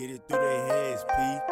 Get it through their heads, P.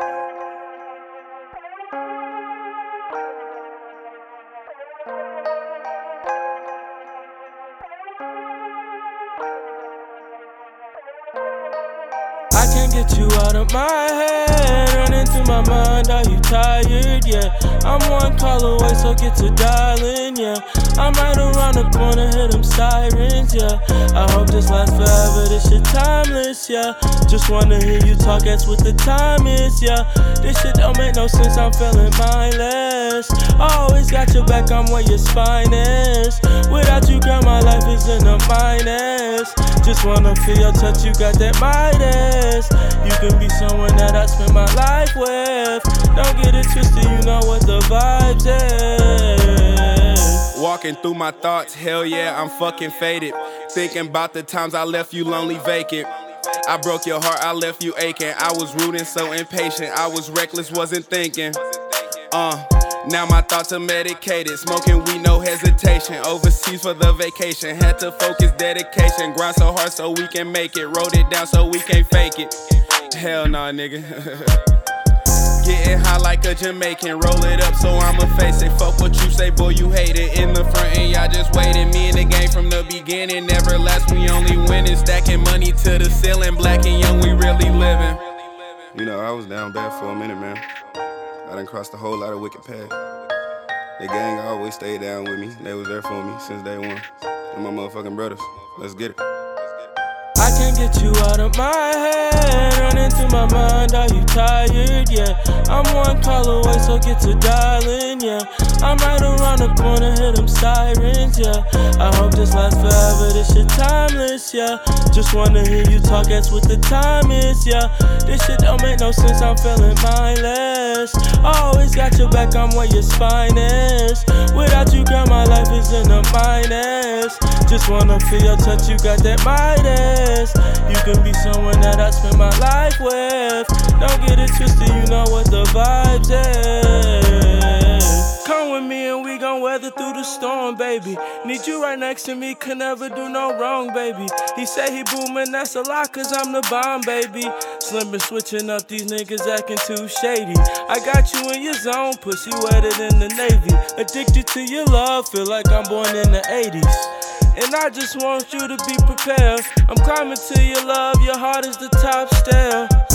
get you out of my head. Run into my mind, are you tired? Yeah, I'm one call away, so get to dialing. Yeah, I'm right around the corner, hear them sirens. Yeah, I hope this lasts forever. This shit timeless. Yeah, just wanna hear you talk. That's what the time is. Yeah, this shit don't make no sense. I'm feeling mindless. Always got your back. I'm where your spine is. Without you, girl, my life is in a minus. Just wanna feel your touch. You got that Midas. You can be someone that I spend my life with. Don't get it twisted. You know what the vibes is. Walking through my thoughts, hell yeah, I'm fucking faded. Thinking about the times I left you lonely, vacant. I broke your heart, I left you aching. I was rude and so impatient. I was reckless, wasn't thinking. Uh, now my thoughts are medicated. Smoking weed, no hesitation. Overseas for the vacation. Had to focus, dedication. Grind so hard so we can make it. Wrote it down so we can't fake it. Hell nah, nigga. Getting high like a Jamaican, roll it up so I'ma face it. Fuck what you say, boy, you hate it. In the front and y'all just waiting. Me in the game from the beginning, never last, we only winning. Stacking money to the ceiling, black and young, we really living. You know, I was down bad for a minute, man. I done crossed a whole lot of wicked paths. The gang always stayed down with me. They was there for me since day one. And my motherfucking brothers. Let's get it. I can't get you out of my head. Run into my mind, are you tired? Yeah, I'm one call away, so get to dialing. Yeah, I'm right around the corner, hear them sirens. Yeah, I hope this lasts forever. This shit timeless. Yeah, just wanna hear you talk. That's what the time is. Yeah, this shit don't make no sense. I'm feeling mindless. Always got your back. I'm where your spine is. Without you, girl, my life is in a minus. Just wanna feel your touch. You got that Midas. You can be someone that I spend my life with. Don't get it twisted, you know what the vibes is. Weather through the storm, baby. Need you right next to me, can never do no wrong, baby. He say he booming, that's a lot, cause I'm the bomb, baby. Slim been switching up, these niggas acting too shady. I got you in your zone, pussy wetter than the Navy. Addicted to your love, feel like I'm born in the 80s. And I just want you to be prepared. I'm climbing to your love, your heart is the top stair.